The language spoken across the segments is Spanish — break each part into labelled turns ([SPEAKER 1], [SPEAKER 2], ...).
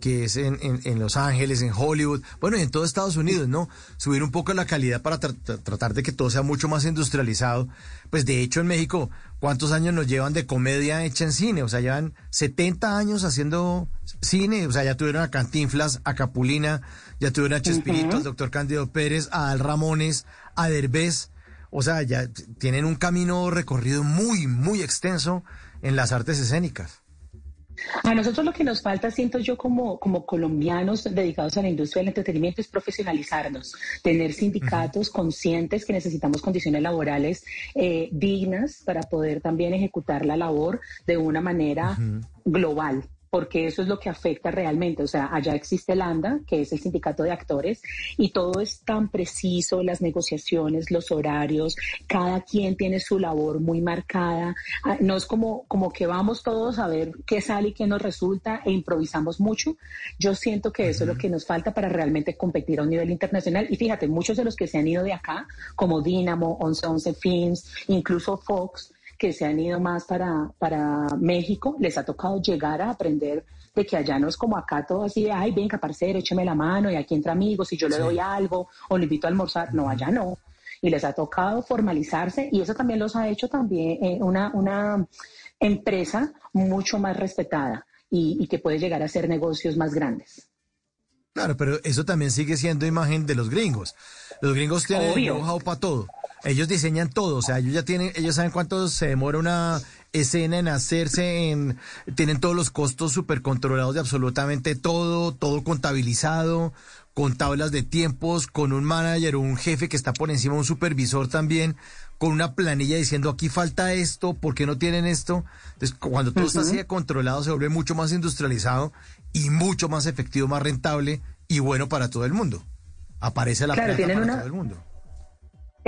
[SPEAKER 1] que es en, en, Los Ángeles, en Hollywood, bueno, y en todo Estados Unidos, ¿no? Subir un poco la calidad para tratar de que todo sea mucho más industrializado. Pues de hecho en México, ¿cuántos años nos llevan de comedia hecha en cine? O sea, llevan 70 años haciendo cine, o sea, ya tuvieron a Cantinflas, a Capulina, ya tuvieron a Chespirito, al doctor Cándido Pérez, a Al Ramones, a Derbez. O sea, ya tienen un camino recorrido muy, muy extenso en las artes escénicas.
[SPEAKER 2] A nosotros lo que nos falta, siento yo como, como colombianos dedicados a la industria del entretenimiento, es profesionalizarnos, tener sindicatos conscientes que necesitamos condiciones laborales eh, dignas para poder también ejecutar la labor de una manera global porque eso es lo que afecta realmente. O sea, allá existe el ANDA, que es el sindicato de actores, y todo es tan preciso, las negociaciones, los horarios, cada quien tiene su labor muy marcada. Ah, no es como, como que vamos todos a ver qué sale y qué nos resulta e improvisamos mucho. Yo siento que eso es lo que nos falta para realmente competir a un nivel internacional. Y fíjate, muchos de los que se han ido de acá, como Dynamo, 1111 Films, incluso Fox, que se han ido más para, para México, les ha tocado llegar a aprender de que allá no es como acá todo así de, ay, venga, parcero, écheme la mano y aquí entre amigos y yo le doy algo o le invito a almorzar. No, allá no. Y les ha tocado formalizarse y eso también los ha hecho también eh, una, una empresa mucho más respetada y, que puede llegar a hacer negocios más grandes.
[SPEAKER 1] Claro, pero eso también sigue siendo imagen de los gringos. Los gringos tienen know para todo. Ellos diseñan todo, o sea, ellos ya tienen, ellos saben cuánto se demora una escena en hacerse, en, tienen todos los costos súper controlados de absolutamente todo, todo contabilizado, con tablas de tiempos, con un manager o un jefe que está por encima, un supervisor también, con una planilla diciendo aquí falta esto, ¿por qué no tienen esto? Entonces, cuando todo está así controlado, se vuelve mucho más industrializado y mucho más efectivo, más rentable y bueno para todo el mundo. Aparece la
[SPEAKER 2] plata para todo el mundo.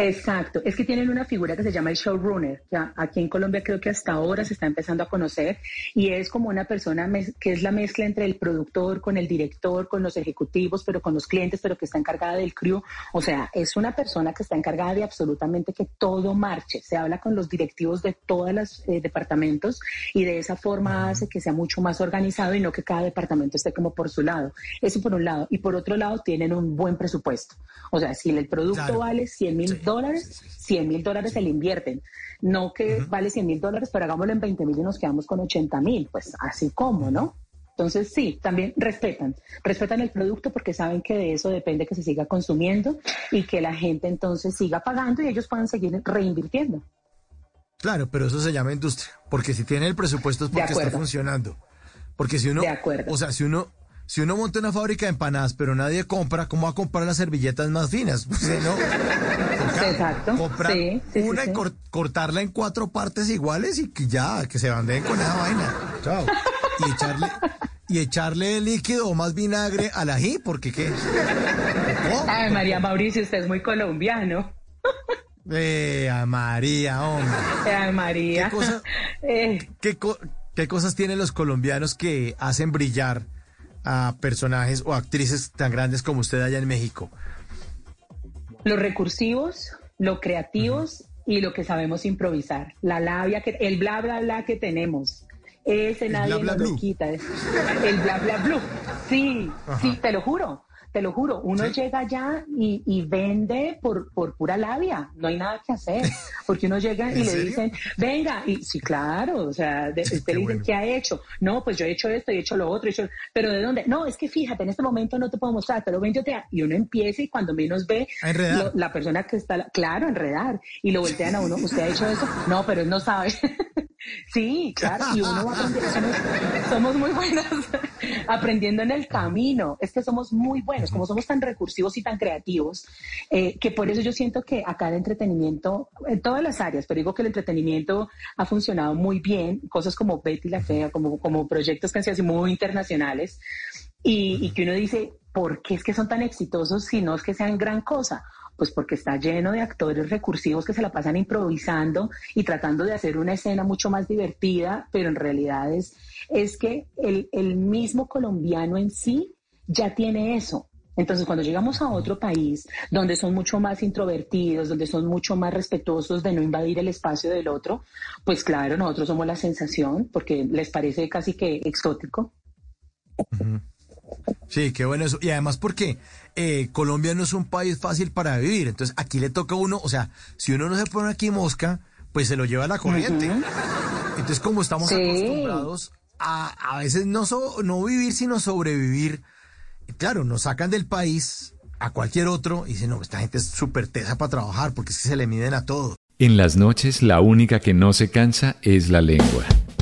[SPEAKER 2] Exacto, es que tienen una figura que se llama el showrunner, ya aquí en Colombia creo que hasta ahora se está empezando a conocer y es como una persona que es la mezcla entre el productor con el director, con los ejecutivos, pero con los clientes, pero que está encargada del crew, o sea, es una persona que está encargada de absolutamente que todo marche, se habla con los directivos de todos los eh, departamentos y de esa forma hace que sea mucho más organizado y no que cada departamento esté como por su lado, eso por un lado, y por otro lado tienen un buen presupuesto, o sea, si el producto vale 100 mil dólares, 100 mil dólares se le invierten. No que vale 100 mil dólares, pero hagámoslo en 20 mil y nos quedamos con 80 mil. Pues así como, ¿no? Entonces sí, también respetan, respetan el producto porque saben que de eso depende que se siga consumiendo y que la gente entonces siga pagando y ellos puedan seguir reinvirtiendo.
[SPEAKER 1] Claro, pero eso se llama industria, porque si tiene el presupuesto es porque está funcionando. Porque si uno, de acuerdo. o sea, si uno, si uno monta una fábrica de empanadas, pero nadie compra, ¿cómo va a comprar las servilletas más finas? ¿no?
[SPEAKER 2] Exacto.
[SPEAKER 1] Comprar una y cortarla en cuatro partes iguales y que ya, que se bandeen con esa vaina. Chao. Y echarle, y echarle líquido o más vinagre al ají, porque qué.
[SPEAKER 2] Ay, María Mauricio, usted es muy colombiano.
[SPEAKER 1] Eh, María, hombre.
[SPEAKER 2] Eh, María.
[SPEAKER 1] Eh. ¿Qué cosas tienen los colombianos que hacen brillar? a personajes o actrices tan grandes como usted allá en México?
[SPEAKER 2] Los recursivos, los creativos y lo que sabemos improvisar. La labia, que, el bla bla bla que tenemos. Ese nadie nos lo quita. El bla bla bla. Sí, sí, te lo juro te lo juro, uno llega allá y, vende por, por pura labia, no hay nada que hacer, porque uno llega y le dicen, venga, y sí, claro, o sea, de, usted le dicen, ¿qué ha hecho? No, pues yo he hecho esto, he hecho lo otro, he hecho, pero ¿de dónde? No, es que fíjate, en este momento no te puedo mostrar, pero ven, yo te... Y uno empieza y cuando menos ve, la persona que está, claro, enredar, y lo voltean a uno, ¿usted ha hecho eso? No, pero él no sabe. Sí, claro, y uno va aprendiendo. Somos, muy buenos aprendiendo en el camino. Es que somos muy buenos, como somos tan recursivos y tan creativos, eh, que por eso yo siento que acá el entretenimiento, en todas las áreas, pero digo que el entretenimiento ha funcionado muy bien, cosas como Betty la Fea, como, como proyectos que han sido así muy internacionales, y, y que uno dice, ¿por qué es que son tan exitosos si no es que sean gran cosa? Pues porque está lleno de actores recursivos que se la pasan improvisando y tratando de hacer una escena mucho más divertida, pero en realidad es, es que el, el mismo colombiano en sí ya tiene eso. Entonces, cuando llegamos a otro país donde son mucho más introvertidos, donde son mucho más respetuosos de no invadir el espacio del otro, pues claro, nosotros somos la sensación porque les parece casi que exótico.
[SPEAKER 1] Sí, qué bueno eso. Y además porque eh, Colombia no es un país fácil para vivir. Entonces aquí le toca a uno, o sea, si uno no se pone aquí mosca, pues se lo lleva la corriente. Entonces como estamos acostumbrados a a veces no, no vivir, sino sobrevivir, claro, nos sacan del país a cualquier otro y dicen, no, esta gente es súper tesa para trabajar porque es que se le miden a todo.
[SPEAKER 3] En las noches la única que no se cansa es la lengua.